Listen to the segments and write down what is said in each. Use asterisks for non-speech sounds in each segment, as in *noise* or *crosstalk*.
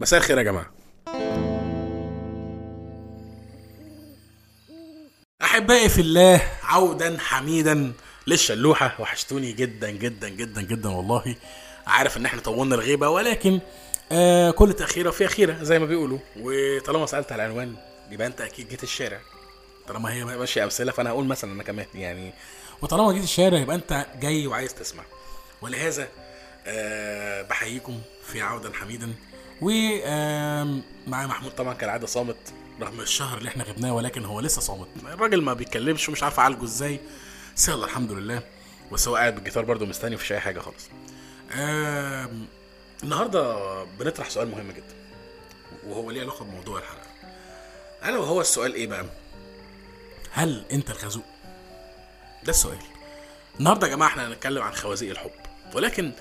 مساء الخير يا جماعة. أحبائي في الله عودا حميدا للشلوحة. وحشتوني جدا جدا جدا جدا والله. عارف إن إحنا طولنا الغيبة ولكن آه كل تأخيرة فيها خيره زي ما بيقولوا. وطالما سألت على العنوان يبقى أنت أكيد جيت الشارع. طالما هي ماشية أمثلة فأنا هقول مثلا أنا كمان يعني. وطالما جيت الشارع يبقى أنت جاي وعايز تسمع. ولهذا آه بحييكم في عودا حميدا. ومعايا محمود طبعا كالعادة صامت رغم الشهر اللي إحنا غبناه ولكن هو لسه صامت. الراجل ما بيتكلمش ومش عارف اعالجه إزاي. بس يلا الحمد لله. بس هو قاعد بالجيتار برده مستني مفيش أي حاجة خالص. النهارده بنطرح سؤال مهم جدا وهو ليه علاقة بموضوع الحلقة ألا وهو السؤال إيه بقى؟ هل أنت الخازوق ده السؤال. النهارده يا جماعة إحنا هنتكلم عن خوازيق الحب ولكن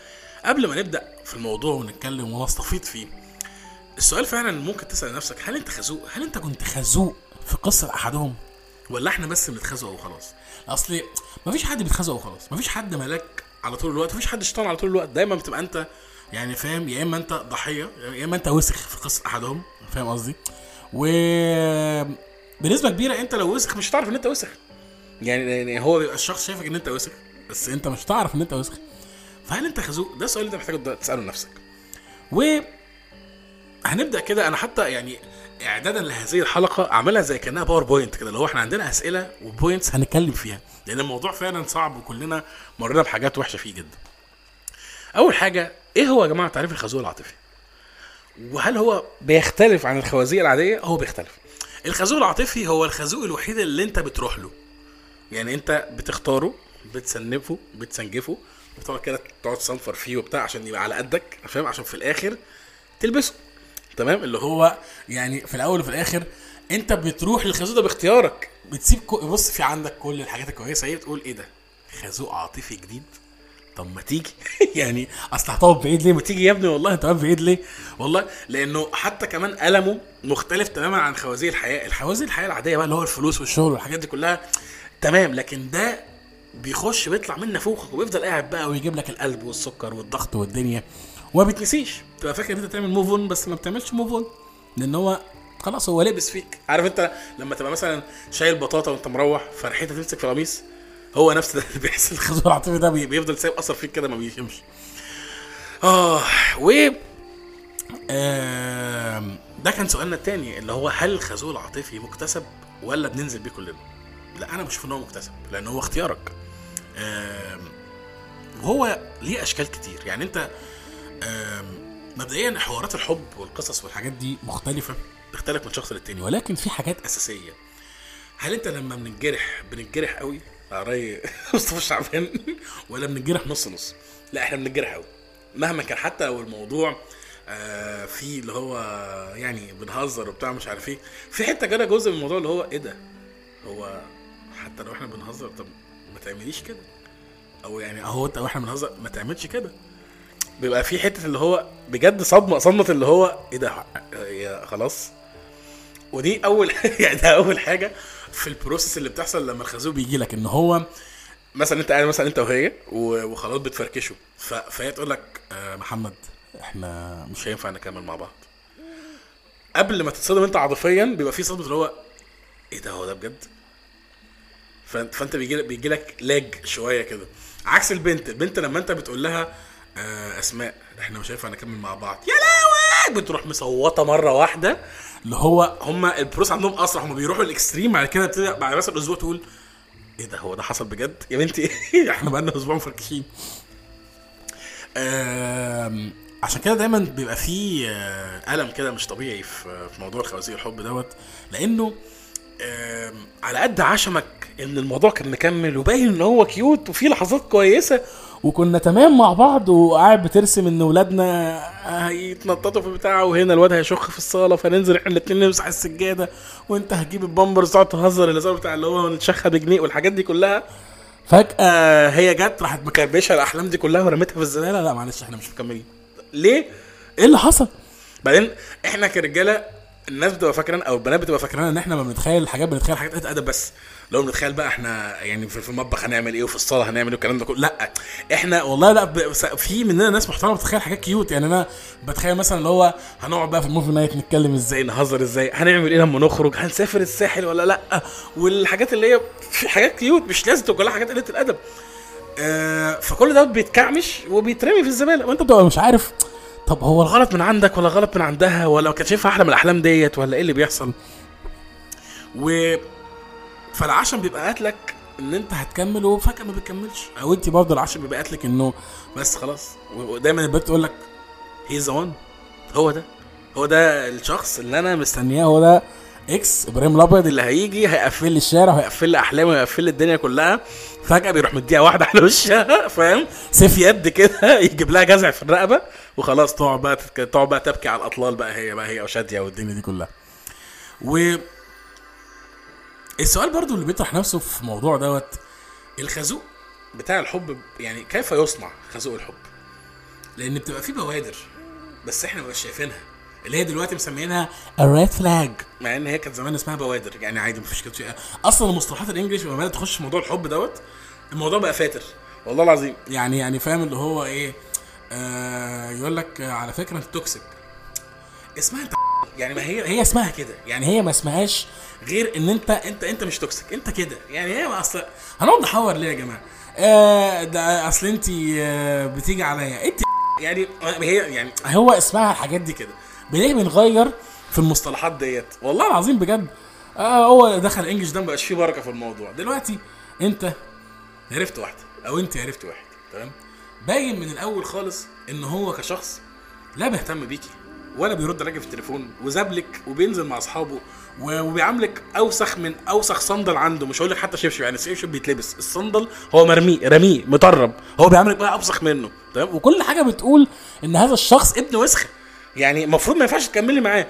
قبل ما نبدأ في الموضوع ونتكلم ونستفيض فيه السؤال فعلا ممكن تسأل نفسك هل أنت خازوق هل أنت كنت خازوق في قصة أحدهم؟ ولا إحنا بس بنتخزق وخلاص؟ أصل مفيش حد بيتخزق وخلاص مفيش حد ملاك على طول الوقت مفيش حد شيطان على طول الوقت. دايما بتبقى أنت يعني فاهم يا إما أنت ضحية يا إما أنت وسخ في قصة أحدهم فاهم قصدي؟ و بنسبة كبيرة أنت لو وسخ مش هتعرف إن أنت وسخ. يعني يعني هو بيبقى الشخص شايفك إن أنت وسخ بس أنت مش هتعرف إن أنت وسخ. فهل أنت خازوق ده السؤال اللي أنت محتاج تسأله لنفسك و هنبدأ كده. أنا حتى يعني إعدادا لهذه الحلقة أعملها زي كأنها PowerPoint كده اللي هو إحنا عندنا أسئلة و points هنتكلم فيها لأن الموضوع فعلا صعب وكلنا مرينا بحاجات وحشة فيه جدا. أول حاجة إيه هو يا جماعة تعريف الخازوق العاطفي؟ وهل هو بيختلف عن الخوازيق العادية؟ هو بيختلف. الخازوق العاطفي هو الخازوق الوحيد اللي أنت بتروح له. يعني أنت بتختاره بتسنفه بتسنجفه بتقعد كده تقعد تصنفر فيه وبتاع عشان يبقى على قدك فاهم؟ عشان في الآخر تلبسه. تمام؟ اللي هو يعني في الأول وفي الآخر أنت بتروح للخازوق ده باختيارك. بتسيب كو... بص في عندك كل الحاجات الكويسة. هي تقول إيه ده؟ خازوق عاطفي جديد؟ طب ما تيجي؟ *laughs* يعني أصل هتقعد بعيد ليه؟ ما تيجي يا ابني والله انت واقف بعيد ليه؟ والله لأنه حتى كمان ألمه مختلف تماما عن خوازيق الحياة. الخوازيق الحياة العادية بقى اللي هو الفلوس والشغل والحاجات دي كلها تمام لكن ده بيخش بيطلع من نافوخك وبيفضل قاعد بقى ويجيب لك القلب والسكر والضغط والدنيا. وما بتنسيش تبقى فاكر إن أنت تعمل move on بس ما بتعملش move on لأن هو خلاص هو لابس فيك. عارف أنت لما تبقى مثلا شايل بطاطا وأنت مروح فرحتها تمسك في القميص هو نفس ده اللي بيحصل. *laughs* الخازوق العاطفي ده بي- بيفضل سايب اثر فيك كده ما بيشمش. آه و ده كان سؤالنا التاني اللي هو هل الخازوق العاطفي مكتسب ولا بننزل بيه كلنا؟ لا أنا بشوف إن هو مكتسب لأن هو اختيارك. وهو ليه أشكال كتير. يعني أنت مبدئيا حوارات الحب والقصص والحاجات دي مختلفة تختلف من شخص للتاني ولكن في حاجات أساسية. هل أنت لما بننجرح بننجرح قوي؟ على رأي *laughs* مصطفى شعبان. ولا بننجرح نص نص؟ لا إحنا بننجرح قوي. مهما كان حتى لو الموضوع آه في اللي هو يعني بنهزر وبتاع مش عارف إيه. في حتة كده جزء من الموضوع اللي هو إيه ده؟ هو حتى لو إحنا بنهزر طب تعمليش كده. أو يعني أهو أنت وإحنا بنهزر ما تعملش كده. بيبقى في حتة اللي هو بجد صدمة صدمة اللي هو إيه ده؟ يا خلاص. ودي أول *laughs* يعني ده أول حاجة في البروسيس اللي بتحصل لما الخازوق بيجي لك إن هو مثلا أنت قاعد مثلا أنت وهي وخلاص بتفركشوا. فهي تقول لك آه محمد إحنا مش هينفع نكمل مع بعض. قبل ما تتصدم أنت عاطفيا بيبقى في صدمة اللي هو إيه ده؟ هو ده بجد؟ فانت بيجي لك بيجي لك لاج شوية كده. عكس البنت. البنت لما انت بتقول لها آه أسماء إحنا مش هينفع نكمل مع بعض. يا لهوي! بتروح مصوتة مرة واحدة اللي هو هم ال process عندهم أسرع هم بيروحوا ال extreme بعد كده بتبدأ بعد مثلا أسبوع تقول إيه ده؟ هو ده حصل بجد؟ يا بنتي *laughs* إحنا بقالنا أسبوع مفركشين. آم، عشان كده دايما بيبقى فيه آه، ألم كده مش طبيعي في موضوع الخوازيق الحب دوت لأنه على قد عشمك إن الموضوع كان مكمل وباين إن هو cute وفي لحظات كويسة وكنا تمام مع بعض وقاعد بترسم إن ولادنا هيتنططوا في بتاعه وهنا الواد هيشخ في الصالة فننزل إحنا الاثنين نمسح السجادة وأنت هتجيب البامبرز تقعد تهزر الهزار بتاع اللي هو نتشخى بجنيه والحاجات دي كلها فجأة هي جت راحت مكربشه الأحلام دي كلها ورميتها في الزباله لا معلش إحنا مش مكملين ليه؟ إيه اللي حصل؟ بعدين إحنا كرجالة الناس بتبقى فاكران أو البنات بتبقى فاكران إن إحنا ما بنتخيل الحاجات بنتخيل حاجات أدب بس. لو بنتخيل بقى إحنا يعني في المطبخ هنعمل إيه وفي الصالة هنعمل إيه والكلام ده كله. لأ إحنا والله لأ في مننا ناس محترمة بتتخيل حاجات cute يعني أنا بتخيل مثلا اللي هو هنقعد بقى في ال movie night نتكلم إزاي نهزر إزاي هنعمل إيه لما نخرج هنسافر الساحل ولا لأ؟ والحاجات اللي هي في حاجات cute مش لازم تبقى كلها حاجات قلة الأدب. آه فكل ده بيتكعمش وبيترمي في الزبالة. وأنت بتبقى مش عارف طب هو الغلط من عندك ولا غلط من عندها؟ ولا كانت شايفها أحلى من الأحلام ديت ولا إيه اللي بيحصل؟ و فالعشم بيبقى قاتلك إن أنت هتكمل وفجأة ما بتكملش. أو أنت برضه العشم بيبقى قاتلك إنه بس خلاص. ودايما البنت تقول لك هي ذا هو ده. هو ده الشخص اللي أنا مستنياه هو ده ex إبراهيم الأبيض اللي هيجي هيقفل لي الشارع وهيقفل لي احلامي وهيقفل لي الدنيا كلها. فجأة بيروح مديها واحدة على وشها فاهم؟ سيف يد كده *laughs* يجيب لها جزع في الرقبة وخلاص تقعد بقى تقعد بقى تبكي على الأطلال بقى هي بقى هي وشادية والدنيا دي كلها. و السؤال برضو اللي بيطرح نفسه في موضوع دوت الخازوق بتاع الحب يعني كيف يصنع خازوق الحب؟ لأن بتبقى فيه بوادر بس إحنا مش شايفينها. اللي هي دلوقتي مسمينها ال red flag مع إن هي كانت زمان اسمها بوادر. يعني عادي مفيش كده شيء. أصلا المصطلحات ال English لما بدأت تخش في موضوع الحب دوت الموضوع بقى فاتر. والله العظيم. يعني يعني فاهم اللي هو إيه؟ آه يقول لك على فكرة أنت toxic اسمها أنت *laughs* يعني ما هي هي اسمها كده. يعني هي ما اسمهاش غير إن أنت أنت أنت مش توكسيك أنت كده. يعني هي ما أصل هنقعد نحور ليه يا جماعة؟ آه ده أصل انت آه بتيجي عليا. انت يعني هي يعني هو اسمها الحاجات دي كده. ليه بنغير في المصطلحات ديت. والله العظيم بجد. آه هو دخل انجلش ده مبقاش فيه بركة في الموضوع. دلوقتي انت عرفت واحدة أو انت عرفت واحد تمام؟ باين من الأول خالص إن هو كشخص لا بيهتم بيكي. ولا بيرد عليكي في التليفون وزابلك وبينزل مع أصحابه وبيعاملك أوسخ من أوسخ صندل عنده. مش هقول لك حتى شبشب يعني الشبشب بيتلبس. الصندل هو مرميه رميه مطرب. هو بيعاملك بقى أوسخ منه. تمام؟ وكل حاجة بتقول إن هذا الشخص ابن وسخه يعني المفروض ما ينفعش تكملي معاه.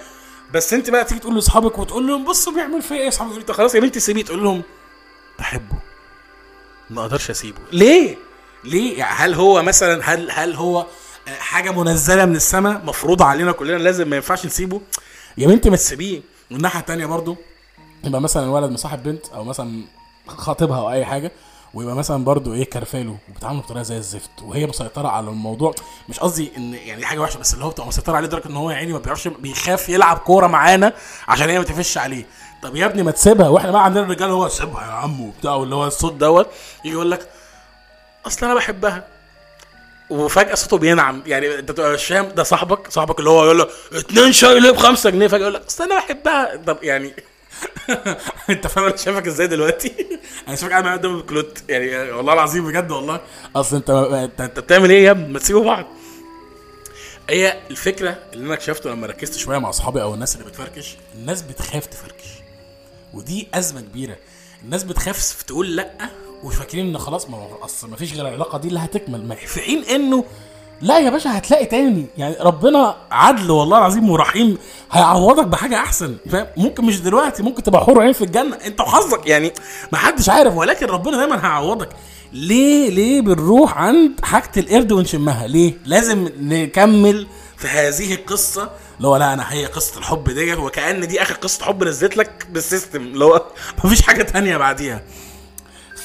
بس أنت بقى تيجي تقول لأصحابك وتقول لهم بصوا بيعمل فيا إيه؟ أصحابك لك خلاص يا بنتي سيبيه تقول لهم بحبه. ما أقدرش اسيبه. ليه؟ ليه؟ يعني هل هو مثلا هل هل هو حاجة منزلة من السماء مفروضة علينا كلنا لازم ما ينفعش نسيبه. يا بنتي ما تسيبيه. والناحيه التانية برضو يبقى مثلا الولد مصاحب بنت أو مثلا خاطبها أو أي حاجة ويبقى مثلا برضو إيه كرفاله وبتعامله بطريقة زي الزفت. وهي مسيطرة على الموضوع. مش قصدي إن يعني حاجة وحشة بس اللي هو بتبقى مسيطرة عليه لدرجة إن هو يا عيني ما بيعرفش بيخاف يلعب كورة معانا عشان هي ما تفش عليه. طب يا ابني ما تسيبها. وإحنا بقى عندنا الرجاله هو سيبها يا عم وبتاع واللي هو الصوت دوت يجي يقول لك أصل أنا بحبها. وفجأة صوته بينعم. يعني انت تبقى مش فاهم ده صاحبك صاحبك اللي هو يقول له اتنين شاي ليه ب 5 جنيه؟ فجاه يقول لك أصل أنا بحبها. طب يعني *laughs* انت فاهم أنا شايفك إزاي دلوقتي؟ *laughs* أنا شايفك قاعد معايا قدام الكلوت. يعني والله العظيم بجد والله. أصل أنت انت, أنت بتعمل إيه يا ابني؟ ما تسيبوا بعض. هي الفكرة اللي أنا اكتشفته لما ركزت شوية مع أصحابي أو الناس اللي بتفركش الناس بتخاف تفركش. ودي أزمة كبيرة. الناس بتخاف تقول لأ. وفاكرين إن خلاص ما أصل ما فيش غير العلاقة دي اللي هتكمل. في حين إنه لا يا باشا هتلاقي تاني. يعني ربنا عدل والله العظيم ورحيم. هيعوضك بحاجة أحسن. فاهم؟ ممكن مش دلوقتي ممكن تبقى حور عين في الجنة. أنت وحظك. يعني ما حدش عارف ولكن ربنا دايما هيعوضك. ليه؟ ليه بنروح عند حاجة القرد ونشمها؟ ليه؟ لازم نكمل في هذه القصة. اللي هو لا أنا هي قصة الحب ديت وكأن دي آخر قصة حب نزلت لك بالسيستم. اللي هو مفيش حاجة تانية بعديها.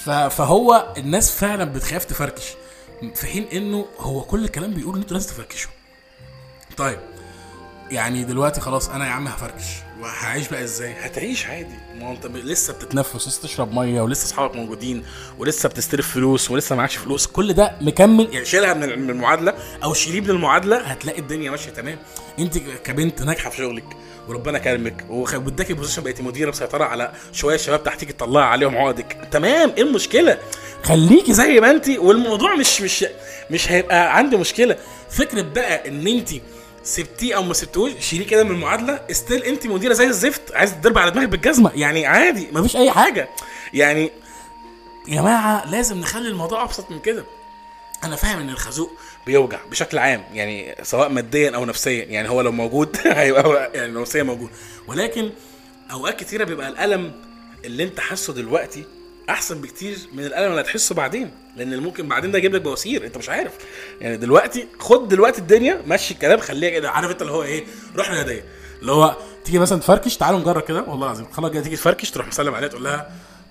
فهو الناس فعلا بتخاف تفركش في حين إنه هو كل الكلام بيقول إن أنتوا لازم تفركشوا. طيب يعني دلوقتي خلاص أنا يا عم هفركش. وهعيش بقى إزاي؟ هتعيش عادي. ما هو أنت لسه بتتنفس لسه تشرب مية ولسه أصحابك موجودين ولسه بتستلف فلوس ولسه معكش فلوس. كل ده مكمل. يعني شيلها من من المعادلة أو شيليه من المعادلة هتلاقي الدنيا ماشية تمام. أنت كبنت ناجحة في شغلك وربنا كرمك واداكي position بقيتي مديرة مسيطرة على شوية شباب تحتيك تطلعي عليهم عقدك. تمام إيه المشكلة؟ خليكي زي ما أنت والموضوع مش مش مش هيبقى عندي مشكلة. فكرة بقى إن أنت سبتيه أو ما سبتوش شيليه كده من المعادلة still انت مديرة زي الزفت عايز تضرب على دماغك بالجزمة يعني عادي مفيش أي حاجة. يعني يا جماعة لازم نخلي الموضوع أبسط من كده. أنا فاهم إن الخازوق بيوجع بشكل عام يعني سواء ماديا أو نفسيا يعني هو لو موجود *laughs* هيبقى يعني نفسيا موجود. ولكن أوقات كتيرة بيبقى الألم اللي أنت حاسه دلوقتي أحسن بكتير من الألم اللي هتحسه بعدين لأن ممكن بعدين ده يجيب لك بواسير أنت مش عارف. يعني دلوقتي خد دلوقتي الدنيا مشي الكلام خليها كده. عارف أنت اللي هو إيه؟ روح ناديه اللي هو تيجي مثلا تفركش تعالوا نجرب كده. والله العظيم خلاص كده تيجي تفركش تروح مسلم عليها تقول لها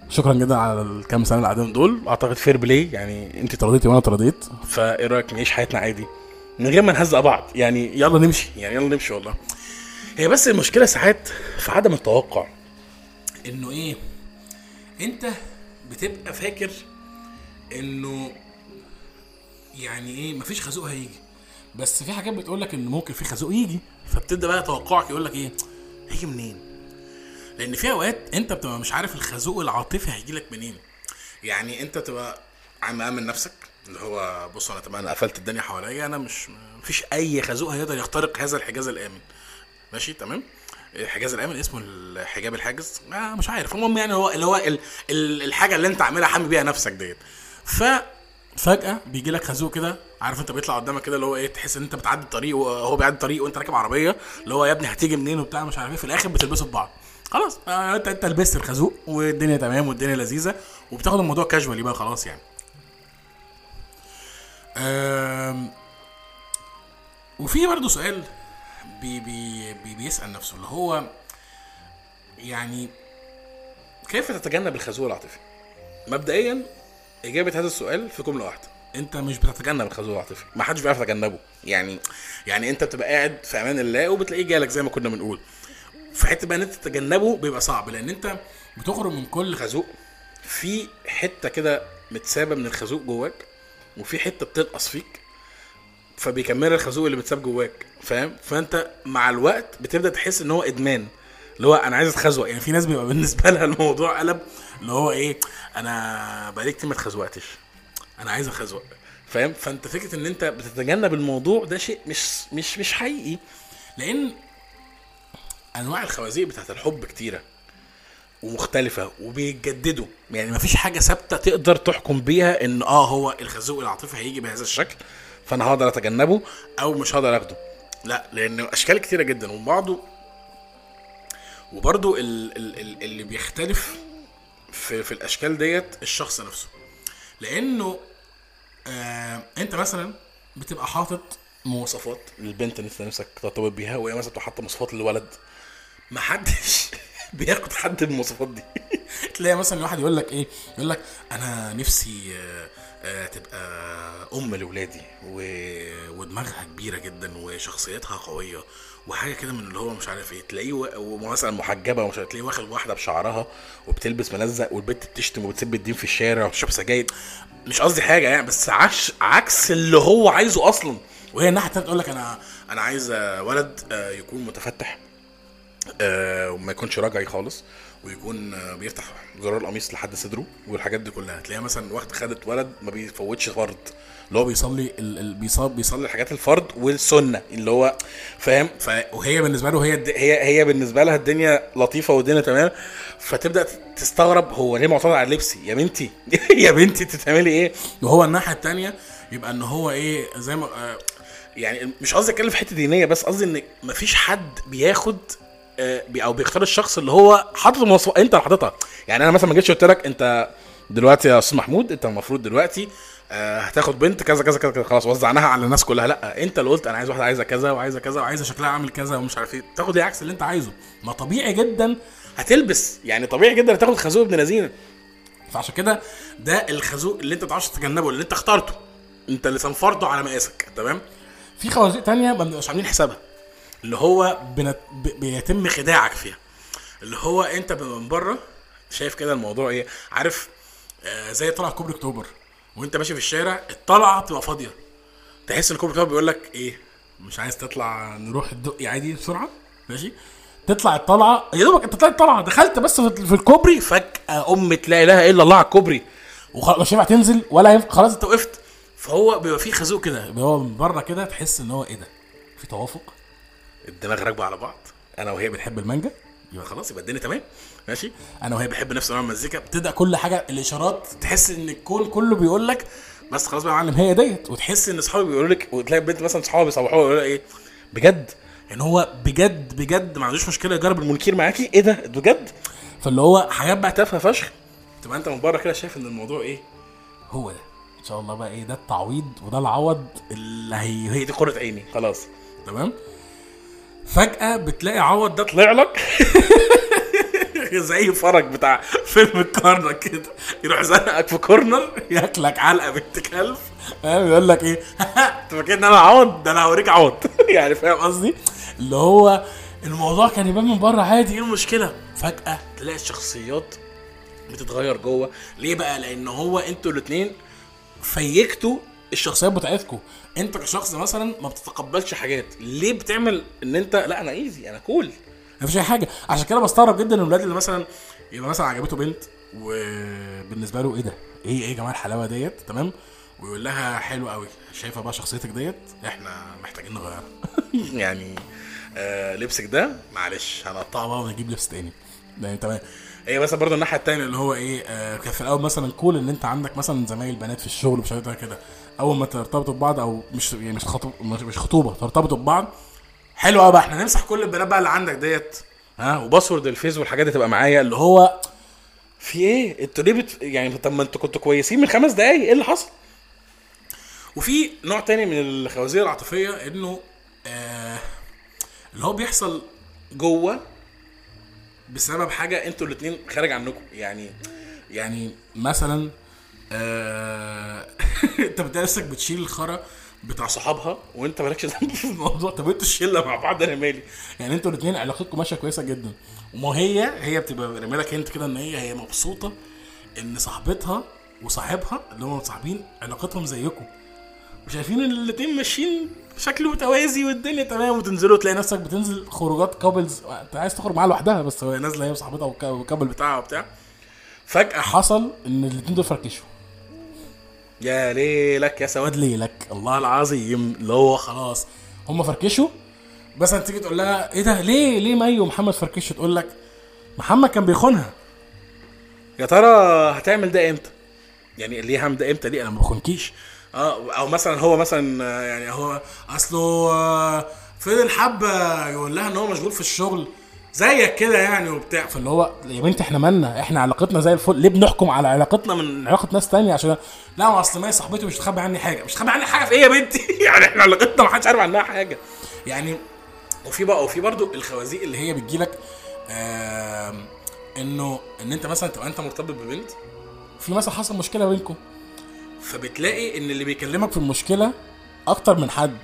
شكرا جدا على الكام سنة اللي دول. أعتقد fair play يعني أنت ترضيتي وأنا ترضيت فإيه رأيك نعيش حياتنا عادي؟ من غير ما نهزق بعض. يعني يلا نمشي. يعني يلا نمشي والله. هي بس المشكلة ساعات في عدم التوقع. إنه إيه؟ أنت بتبقى فاكر إنه يعني إيه مفيش خازوق هيجي. بس في حاجات بتقول لك إن ممكن في خازوق يجي فبتبدأ بقى توقعك يقول لك إيه هيجي منين؟ لأن في أوقات أنت بتبقى مش عارف الخازوق العاطفي هيجي لك منين. يعني أنت تبقى مأمن نفسك اللي هو بص أنا تمام أنا قفلت الدنيا حواليا أنا مش مفيش أي خازوق هيقدر يخترق هذا الحجاز الآمن. ماشي تمام؟ الحجاز الأمن اسمه الحجاب الحاجز. آه مش عارف. المهم يعني هو اللي هو ال ال الحاجة اللي انت عاملها حامي بيها نفسك ديت. ف فجأة بيجي لك خازوق كده عارف انت بيطلع قدامك كده اللي هو إيه تحس ان انت بتعدي الطريق وهو بيعدي الطريق وانت راكب عربية اللي هو يا ابني هتيجي منين وبتاع مش عارف إيه. في الآخر بتلبسوا في بعض. خلاص آه انت انت لبست الخازوق والدنيا تمام والدنيا لذيذة وبتاخد الموضوع كاجوالي بقى خلاص يعني. وفي برضه سؤال بي بي بي بيسأل نفسه اللي هو يعني كيف تتجنب الخازوق العاطفي؟ مبدئيا إجابة هذا السؤال في جملة واحدة. أنت مش بتتجنب الخازوق العاطفي ما حدش بيعرف يتجنبه. يعني يعني أنت بتبقى قاعد في أمان الله وبتلاقيه جالك زي ما كنا بنقول. في حتة بقى إن أنت تتجنبه بيبقى صعب لأن أنت بتخرج من كل خازوق في حتة كده متسابة من الخازوق جواك وفي حتة بتنقص فيك. فبيكمل الخازوق اللي متساب جواك فاهم؟ فأنت مع الوقت بتبدأ تحس إن هو إدمان. اللي هو أنا عايز اتخزوق يعني في ناس بيبقى بالنسبة لها الموضوع قلب اللي هو إيه أنا بقالي كتير ما اتخزوقتش أنا عايز اخزوق فاهم؟ فأنت فكرة إن أنت بتتجنب الموضوع ده شيء مش مش مش حقيقي. لأن أنواع الخوازيق بتاعت الحب كتيرة ومختلفة وبيتجددوا يعني مفيش حاجة ثابتة تقدر تحكم بيها إن آه هو الخازوق العاطفي هيجي بهذا الشكل. فانا هقدر اتجنبه أو مش هقدر اخده. لا لأن اشكال كتيرة جدا وبعضه وبرضه ال ال ال اللي بيختلف في, في الاشكال ديت الشخص نفسه. لأنه آه انت مثلا بتبقى حاطط مواصفات للبنت اللي انت نفسك ترتبط بيها وهي مثلا بتبقى حاطة مواصفات للولد. محدش *laughs* بياخد حد المواصفات دي. تلاقي مثلا واحد يقول لك إيه؟ يقول لك أنا نفسي آه، آه، تبقى أم لاولادي ودماغها كبيرة جدا وشخصيتها قوية وحاجة كده من اللي هو مش عارف إيه. تلاقيه ومثلا محجبة ومش تلاقيه واخد واحدة بشعرها وبتلبس ملزق والبنت بتشتم وبتسب الدين في الشارع وبتشرب سجاير. مش قصدي حاجة يعني بس عكس عكس اللي هو عايزه أصلا. وهي الناحية التانية تقول لك أنا أنا عايزة ولد آه، يكون متفتح وما يكونش رجعي خالص. ويكون بيفتح زرار القميص لحد صدره والحاجات دي كلها تلاقيها مثلا واحدة خدت ولد ما بيفوتش فرض اللي هو بيصلي. بيصلي بيصلي حاجات الفرض والسنة اللي هو فاهم. وهي بالنسبة له هي. هي هي بالنسبة لها الدنيا لطيفة والدنيا تمام فتبدأ تستغرب هو ليه معترض على لبسي يا بنتي *laughs* يا بنتي انت بتعملي إيه وهو الناحية التانية يبقى إن هو إيه زي ما آه، يعني مش قصدي أتكلم في حتة دينية بس قصدي إن مفيش حد بياخد بي- أو بيختار الشخص اللي هو حاطط المواصفات أنت اللي حاططها. يعني أنا مثلا ما جيتش قلت لك أنت دلوقتي يا أستاذ محمود أنت المفروض دلوقتي آه، هتاخد بنت كذا كذا كذا خلاص وزعناها على الناس كلها. لأ أنت اللي قلت أنا عايز واحدة عايزة كذا وعايزة كذا وعايزة شكلها عامل كذا ومش عارف إيه. تاخد إيه عكس اللي أنت عايزه. ما طبيعي جدا هتلبس. يعني طبيعي جدا هتاخد خازوق ابن لذينه فعشان كده ده الخازوق اللي أنت ما تعرفش تتجنبه اللي أنت اخترته. أنت اللي صنفرته على مقاسك تمام؟ في خوازيق تانية بنبقاش عاملين حسابها. اللي هو بنت... بيتم خداعك فيها. اللي هو انت من بره شايف كده الموضوع إيه عارف آه زي طلع كوبري اكتوبر وانت ماشي في الشارع الطلعة بتبقى فاضية. تحس إن كوبري اكتوبر بيقول لك إيه مش عايز تطلع نروح الدقي عادي بسرعة ماشي؟ تطلع الطلعة يا دوبك أنت طلعت الطلعه دخلت بس في الكوبري فجأة أم لا إله إلا الله على الكوبري وخلاص مش تنزل ولا ينفع خلاص أنت وقفت. فهو بيبقى فيه خازوق كده هو من بره كده تحس إن هو إيه ده في توافق. الدماغ راكبة على بعض. أنا وهي بنحب المانجا. يبقى خلاص يبقى الدنيا تمام. ماشي. أنا وهي بنحب نفس نوع المزيكا. بتبدأ كل حاجة الإشارات تحس إن الكون كله بيقول لك بس خلاص بقى يا معلم هي ديت. وتحس إن اصحابي بيقولوا لك وتلاقي البنت مثلا اصحابها بيصوحوها يقولوا إيه؟ بجد؟ يعني هو بجد بجد ما عندوش مشكلة يجرب المنكير معاكي؟ إيه ده؟ بجد؟ فاللي هو حاجات بقى تافهة فشخ. تبقى أنت من بره كده شايف إن الموضوع إيه؟ هو ده. إن شاء الله بقى إيه؟ ده التعويض وده العوض اللي هي هي دي قرة عيني. خلاص. تمام؟ فجأة بتلاقي عوض ده طلع لك؟ *laughs* زي فرج بتاع فيلم الكارنر كده. يروح زنقك في كورنر ياكلك علقة بنت كلب. فاهم؟ يقول لك إيه؟ *laughs* أنت فاكر إن أنا عوض؟ ده أنا هوريك عوض. *laughs* يعني فاهم قصدي؟ اللي هو الموضوع كان يبان من بره عادي إيه المشكلة؟ فجأة تلاقي الشخصيات بتتغير جوه. ليه بقى؟ لأن هو أنتوا الاثنين فيكتوا الشخصيات بتاعتكم انت كشخص مثلا ما بتتقبلش حاجات. ليه بتعمل ان انت لا أنا ايزي أنا كول مفيش أي حاجة. عشان كده بستغرب جدا الولاد اللي مثلا يبقى مثلا عجبته بنت وبالنسبة له إيه ده؟ إيه إيه يا جماعة الحلاوة ديت؟ تمام؟ ويقول لها حلو قوي شايفة بقى شخصيتك ديت؟ إحنا محتاجين نغيرها. *laughs* يعني آه لبسك ده معلش هنقطعه بقى ونجيب لبس تاني. يعني تمام. هي مثلا برضه الناحية التانية اللي هو إيه آه كان في الأول مثلا كول إن أنت عندك مثلا زمايل بنات في الشغل مش عارف كده. أول ما ترتبطوا ببعض أو مش يعني مش خطوب مش مش خطوبة ترتبطوا ببعض حلو قوي بقى إحنا نمسح كل البنات بقى اللي عندك ديت. ها وباسورد الفيس والحاجات دي تبقى معايا اللي هو في إيه؟ أنتوا ليه بت... يعني طب ما أنتوا كنتوا كويسين من خمس دقايق إيه اللي حصل؟ وفي نوع تاني من الخوازيق العاطفية إنه آه اللي هو بيحصل جوه بسبب حاجة أنتوا الاثنين خارج عنكم. يعني يعني مثلا آه *laughs* انت بتلاقي نفسك بتشيل الخرا بتاع صحابها وانت مالكش ذنب *laughs* في الموضوع طب أنتوا الشله مع بعض أنا مالي يعني أنتوا الاثنين علاقتكم ماشية كويسة جدا. وما هي هي بتبقى راميه لك انت كده ان هي هي مبسوطة ان صاحبتها وصاحبها اللي هم متصاحبين علاقتهم زيكم. وشايفين ان الاتنين ماشيين بشكل متوازي والدنيا تمام وتنزلوا تلاقي نفسك بتنزل خروجات couples انت عايز تخرج معاها لوحدها بس هي نازلة هي وصاحبتها وال- وال couple بتاعها وبتاع. فجأة حصل ان الاتنين دول فركشوا. يا ليلك يا سواد ليلك. والله العظيم اللي هو خلاص. هم فركشوا؟ بس أنت تيجي تقول لها إيه ده؟ ليه؟ ليه مي ومحمد فركشوا تقول لك محمد كان بيخونها. يا ترى هتعمل ده إمتى؟ يعني ليه هم ده إمتى دي؟ أنا ما بخونكيش. آه أو مثلا هو مثلا يعني هو أصله آه، فضل حبة يقول لها إن هو مشغول في الشغل. زيك كده يعني وبتاع. فاللي هو يا بنتي إحنا مالنا؟ إحنا علاقتنا زي الفل. ليه بنحكم على علاقتنا من علاقة ناس تانية؟ عشان لا ما أصل ما صاحبتي مش تخبي عني حاجة. مش تخبي عني حاجة في إيه يا بنتي؟ *laughs* يعني إحنا علاقتنا ما حدش عارف عنها حاجة. يعني وفي بقى وفي برضو الخوازيق اللي هي بتجيلك آم، إنه إن أنت مثلا تبقى أنت مرتبط ببنت في مثلا حصل مشكلة بينكم. فبتلاقي إن اللي بيكلمك في المشكلة أكتر من حد.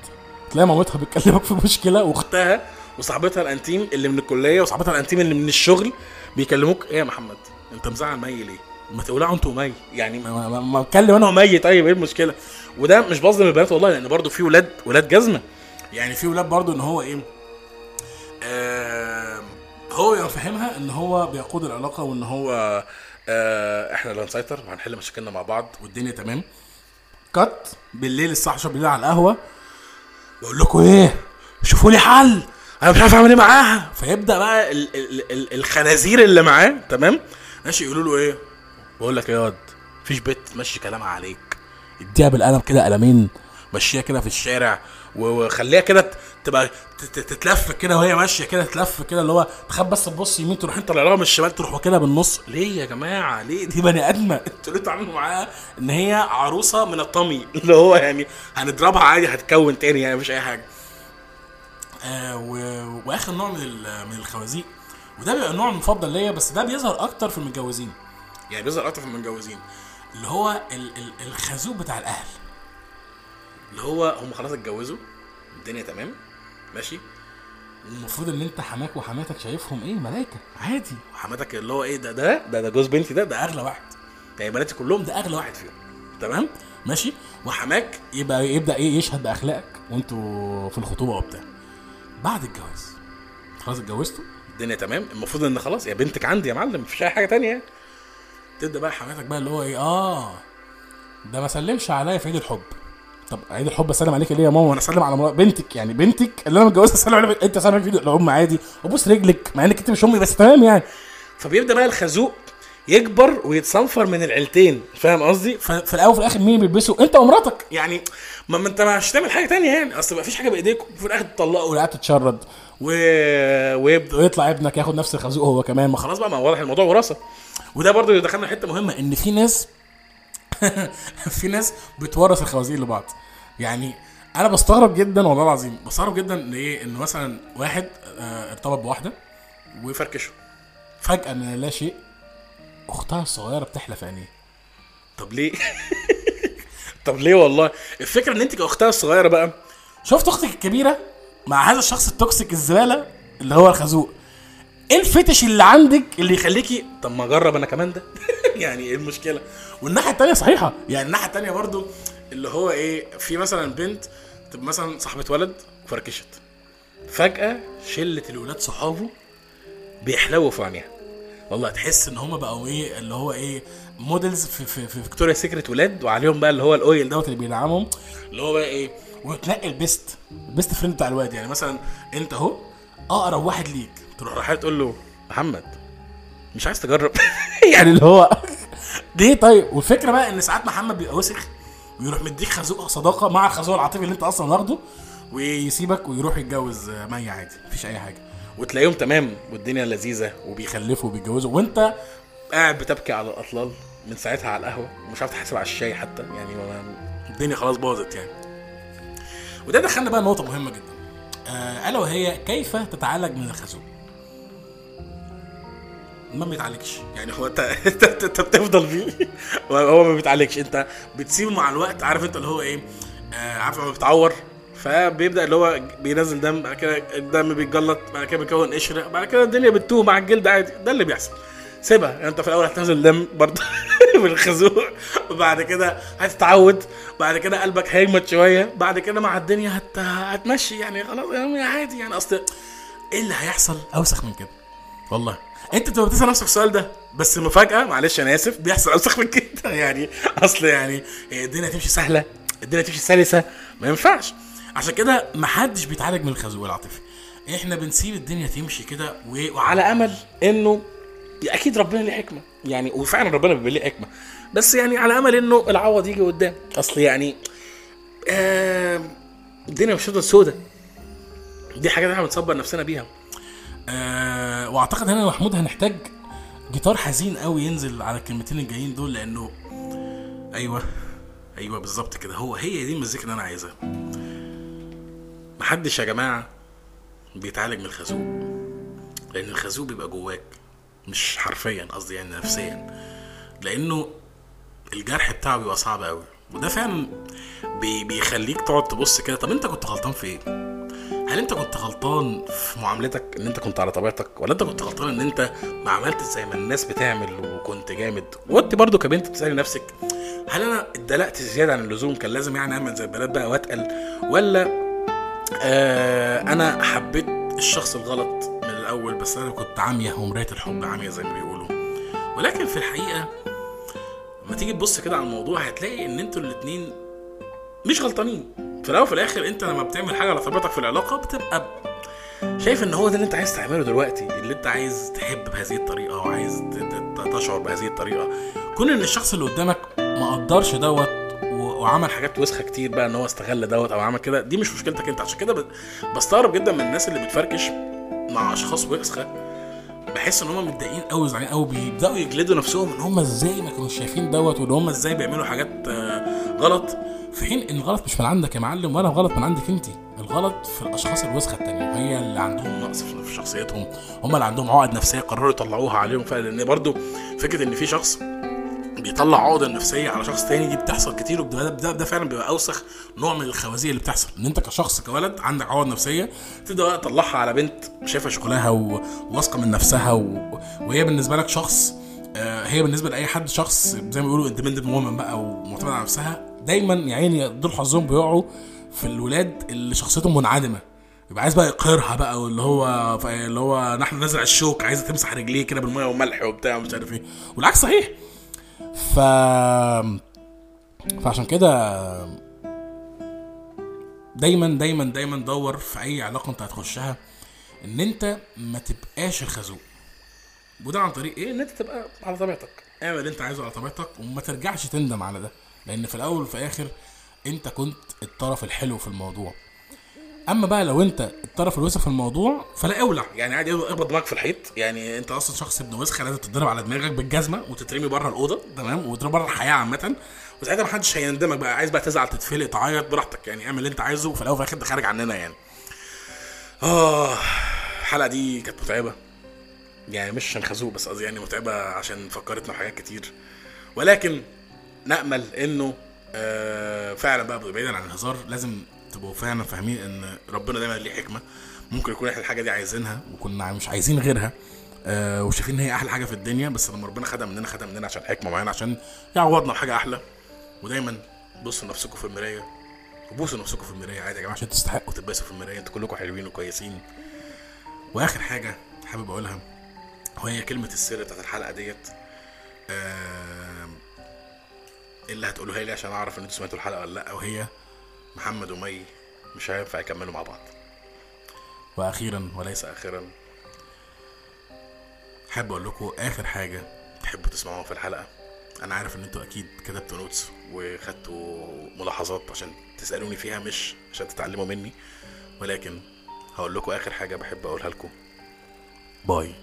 تلاقي مامتها بتكلمك في مشكله وأختها وصاحبتها ال fr: intime اللي من الكلية وصاحبتها الانتيم اللي من الشغل بيكلموك إيه يا محمد انت مزعل مي ليه؟ ما تولعوا أنتوا مي يعني ما, ما, ما اتكلم أنا ومي طيب إيه المشكلة؟ وده مش بظلم البنات والله لأن برضو في ولاد ولاد جزمة. يعني في ولاد برضو إن هو إيه آه هو يبقى فاهمها إن هو بيقود العلاقة وإن هو آه إحنا اللي هنسيطر وهنحل مشاكلنا مع بعض والدنيا تمام. كات بالليل الساعة 11 بالليل على القهوة بقول لكم إيه شوفوا لي حل. أنا مش عارف اعمل إيه معاها. فيبدأ بقى ال ال ال الخنازير اللي معاه تمام؟ ماشي يقولوا له إيه؟ بقول لك إيه يا واد مفيش بنت تمشي كلامها عليك. اديها بالقلم كده قلمين مشيها كده في الشارع وخليها كده تبقى تتلف كده وهي ماشية كده تلف كده اللي هو تخاف بس تبص يمين تروح انت لها من الشمال تروح واكلها بالنص. ليه يا جماعة؟ ليه دي بني آدمة؟ *laughs* أنتوا ليه تعملوا معاها ان هي عروسة من الطمي؟ اللي هو يعني هنضربها عادي هتكون تاني يعني مفيش أي حاجة. آه و... وآخر نوع من ال- من الخوازيق. وده بيبقى النوع المفضل ليا بس ده بيظهر أكتر في المتجوزين. يعني بيظهر أكتر في المتجوزين. اللي هو ال... ال... الخازوق بتاع الأهل. اللي هو هم خلاص اتجوزوا الدنيا تمام ماشي. المفروض إن أنت حماك وحماتك شايفهم إيه؟ ملايكة. عادي. وحماتك اللي هو إيه؟ ده ده ده, ده جوز بنتي ده ده أغلى واحد. يعني بناتي كلهم ده أغلى واحد فيهم. تمام؟ ماشي. وحماك يبقى يبدأ إيه؟ يشهد بأخلاقك وأنتوا في الخطوبة وبتاع. بعد الجواز. خلاص اتجوزتوا؟ الدنيا تمام. المفروض إن خلاص يا بنتك عندي يا معلم مفيش أي حاجة تانية يعني. تبدأ بقى حماتك بقى اللي هو إيه آه ده ما سلمش عليا في عيد الحب. طب عيد الحب أسلم عليك ليه يا ماما؟ وأنا أسلم على مرا- بنتك يعني بنتك اللي أنا متجوزها أسلم عليها أنت سلم في عيد الام عادي. وبوس رجلك مع إنك أنت مش أمي بس تمام يعني. فبيبدأ بقى الخازوق يكبر ويتصنفر من العيلتين فاهم قصدي؟ ففي الأول وفي الآخر مين بيلبسه؟ أنت ومراتك. يعني ما ما أنت مش هتعمل حاجة تانية يعني. أصل ما فيش حاجة بايديكم في الآخر تطلقوا والعيال تتشرد. و... ويبدأ ويطلع ابنك ياخد نفس الخازوق هو كمان. ما خلاص بقى ما واضح الموضوع وراثة. وده برضه يدخلنا حتة مهمة إن في ناس *laughs* في ناس بتورث الخوازيق لبعض. يعني أنا بستغرب جدا والله العظيم بستغرب جدا ليه إن مثلا واحد آه، ارتبط بواحدة ويفركشوا فجأة من لا شيء. أختها الصغيرة بتحلى في عينيه. طب ليه؟ *laughs* طب ليه والله؟ الفكرة إن أنت كأختها الصغيرة بقى شفت أختك الكبيرة مع هذا الشخص التوكسيك الزبالة اللي هو الخازوق؟ إيه الفتش اللي عندك اللي يخليكي طب ما أجرب أنا كمان ده؟ *laughs* يعني إيه المشكلة؟ والناحية التانية صحيحة. يعني الناحية التانية برضو اللي هو إيه في مثلا بنت تبقى مثلا صاحبة ولد فركشت. فجأة شلة الولاد صحابه بيحلووا في عينيها. والله تحس إن هم بقوا إيه اللي هو إيه models في في في Victoria's Secret ولاد وعليهم بقى اللي هو الأويل دوت اللي بيدعمهم اللي هو بقى إيه وتنقي ال best ال best friend بتاع الواد. يعني مثلا أنت أهو أقرب واحد ليك. تروح رايحه تقول له محمد مش عايز تجرب؟ *laughs* يعني اللي هو *laughs* ليه طيب؟ والفكرة بقى إن ساعات محمد بيبقى وسخ ويروح مديك خازوق صداقة مع الخازوق العاطفي اللي أنت أصلا واخده ويسيبك ويروح يتجوز مي عادي مفيش أي حاجة. وتلاقيهم تمام والدنيا لذيذة وبيخلفوا وبيتجوزوا. وانت قاعد بتبكي على الأطلال من ساعتها على القهوة ومش عارف تحاسب على الشاي حتى يعني الدنيا خلاص باظت يعني. وده دخلنا بقى نقطة مهمة جدا. آه ألا وهي كيف تتعالج من الخازوق ما بيتعالجش. يعني هو انت *laughs* انت بتفضل بيه هو ما بيتعالجش. انت بتسيبه مع الوقت عارف انت اللي هو إيه؟ آه عارف لما بيتعور فبيبدا اللي هو بينزل دم بعد كده الدم بيتجلط بعد كده بيكون قشرة بعد كده الدنيا بتتوه مع الجلد عادي. ده اللي بيحصل. سيبها. يعني انت في الأول هتنزل دم برضه *laughs* بالخازوق وبعد كده هتتعود. بعد كده قلبك هيجمد شوية. بعد كده مع الدنيا هت... هتمشي. يعني خلاص يعني عادي. يعني أصل إيه اللي هيحصل؟ أوسخ من كده. والله. أنت بتبقى بتسأل نفسك السؤال ده بس مفاجأة معلش أنا آسف بيحصل أوسخ من كده. *laughs* يعني أصل يعني الدنيا تمشي سهلة الدنيا تمشي سلسة. ما ينفعش. عشان كده محدش بيتعالج من الخازوق العاطفي. إحنا بنسيب الدنيا تمشي كده و- وعلى امل انه أكيد ربنا ليه حكمة. يعني وفعلا ربنا بيبقى ليه حكمة. بس يعني على امل انه العوض يجي قدام. اصل يعني آه الدنيا مش هتفضل سودة. دي حاجات إحنا بنصبر نفسنا بيها. آه واعتقد هنا محمود هنحتاج جيتار حزين قوي ينزل على الكلمتين الجايين دول لأنه أيوه أيوه بالظبط كده. هو هي دي المزيكا اللي أنا عايزها. محدش يا جماعة بيتعالج من الخازوق لأن الخازوق بيبقى جواك مش حرفيا قصدي يعني نفسيا. لأنه الجرح بتاعه بيبقى صعب قوي وده فعلا بي بيخليك تقعد تبص كده طب أنت كنت غلطان في إيه؟ هل أنت كنت غلطان في معاملتك إن أنت كنت على طبيعتك ولا أنت كنت غلطان إن أنت ما عملتش زي ما الناس بتعمل وكنت جامد؟ وانت برضو كبنت بتسالي نفسك هل أنا اتدلقت زيادة عن اللزوم كان لازم يعني أعمل زي البنات بقى وأتقل ولا آه أنا حبيت الشخص الغلط من الأول بس أنا كنت عامية ومراية الحب عامية زي ما بيقولوا. ولكن في الحقيقة لما تيجي تبص كده على الموضوع هتلاقي إن أنتوا الاتنين مش غلطانين. في الأول وفي الآخر أنت لما بتعمل حاجة على طبيعتك في العلاقة بتبقى شايف إن هو ده اللي أنت عايز تعمله دلوقتي اللي أنت عايز تحب بهذه الطريقة وعايز تشعر بهذه الطريقة. كون إن الشخص اللي قدامك ما قدرش دوت وعمل حاجات وسخة كتير بقى إن هو استغل دوت أو عمل كده. دي مش مشكلتك أنت. عشان كده بستغرب جدا من الناس اللي بتفركش مع أشخاص وسخة. بحس إن هم متضايقين قوي وزعلانين قوي بيبدأوا يجلدوا نفسهم إن هم إزاي ما كانوش شايفين دوت وإن هم إزاي بيعملوا حاجات آه، غلط. في حين إن الغلط مش من عندك يا معلم ولا الغلط من عندك أنت. الغلط في الأشخاص الوسخة التانية هي اللي عندهم نقص في في شخصيتهم. هم اللي عندهم عقد نفسية قرروا يطلعوها عليهم فعلا. لأن برضو فكرة إن في شخص بيطلع عقدة النفسيه على شخص تاني دي بتحصل كتير وده ده, ده فعلا بيبقى أوسخ نوع من الخوازيق اللي بتحصل إن أنت كشخص كولد عندك عقد نفسية تبدأ بقى تطلعها على بنت شايفة شغلها وواثقه من نفسها و... وهي بالنسبة لك شخص آه، هي بالنسبة لأي حد شخص زي ما بيقولوا independent woman بقى ومعتمد على نفسها دايما يا عيني دول حظهم بيقعوا في الولاد اللي شخصيتهم منعدمة يبقى عايز بقى يقهرها بقى واللي هو اللي هو نحن نزرع الشوك عايزة تمسح رجليه كده بالمية والملح وبتاع ومش عارف إيه والعكس صحيح. ف فعشان كده دايما دايما دايما دور في أي علاقة أنت هتخشها إن أنت ما تبقاش الخازوق. وده عن طريق إيه؟ إن أنت تبقى على طبيعتك. اعمل اللي أنت عايزه على طبيعتك وما ترجعش تندم على ده. لأن في الأول وفي الآخر أنت كنت الطرف الحلو في الموضوع. أما بقى لو أنت الطرف الوسخ في الموضوع فلا اولع يعني عادي اخبط دماغك في الحيط. يعني أنت أصلا شخص ابن وسخه لازم تتضرب على دماغك بالجزمة وتترمي بره الأوضة تمام؟ وتضرب بره الحياة عامة. وساعتها محدش هيندمك بقى. عايز بقى تزعل تتفلق تعيط براحتك. يعني اعمل اللي أنت عايزه وفي الأول وفي الآخر ده خارج عننا يعني. آه الحلقة دي كانت متعبة. يعني مش عشان خازوق بس قصدي يعني متعبة عشان فكرتنا بحاجات كتير. ولكن نأمل إنه آه فعلا بقى بعيدا عن الهزار لازم تبقوا فعلا فاهمين إن ربنا دايما ليه حكمة؟ ممكن يكون إحنا الحاجة دي عايزينها وكنا مش عايزين غيرها آه وشايفين إن هي أحلى حاجة في الدنيا بس لما ربنا خدها مننا خدها مننا عشان حكمة معينة عشان يعوضنا بحاجة أحلى. ودايما بصوا لنفسكم في المراية وبوسوا نفسكم في المراية عادي يا جماعة عشان تستحقوا تلبسوا في المراية. أنتوا كلكم حلوين وكويسين. وآخر حاجة حابب أقولها وهي كلمة السر بتاعت الحلقة ديت آه اللي هتقولوها لي عشان أعرف إن أنتوا سمعتوا الحلقة ولا لأ وهي محمد ومي مش هينفع يكملوا مع بعض. وأخيرا وليس اخرا حابب أقول لكم آخر حاجة تحبوا تسمعوها في الحلقة. أنا عارف إن أنتوا أكيد كتبتوا نوتس وخدتوا ملاحظات عشان تسألوني فيها مش عشان تتعلموا مني. ولكن هقول لكم آخر حاجة بحب أقولها لكم. باي.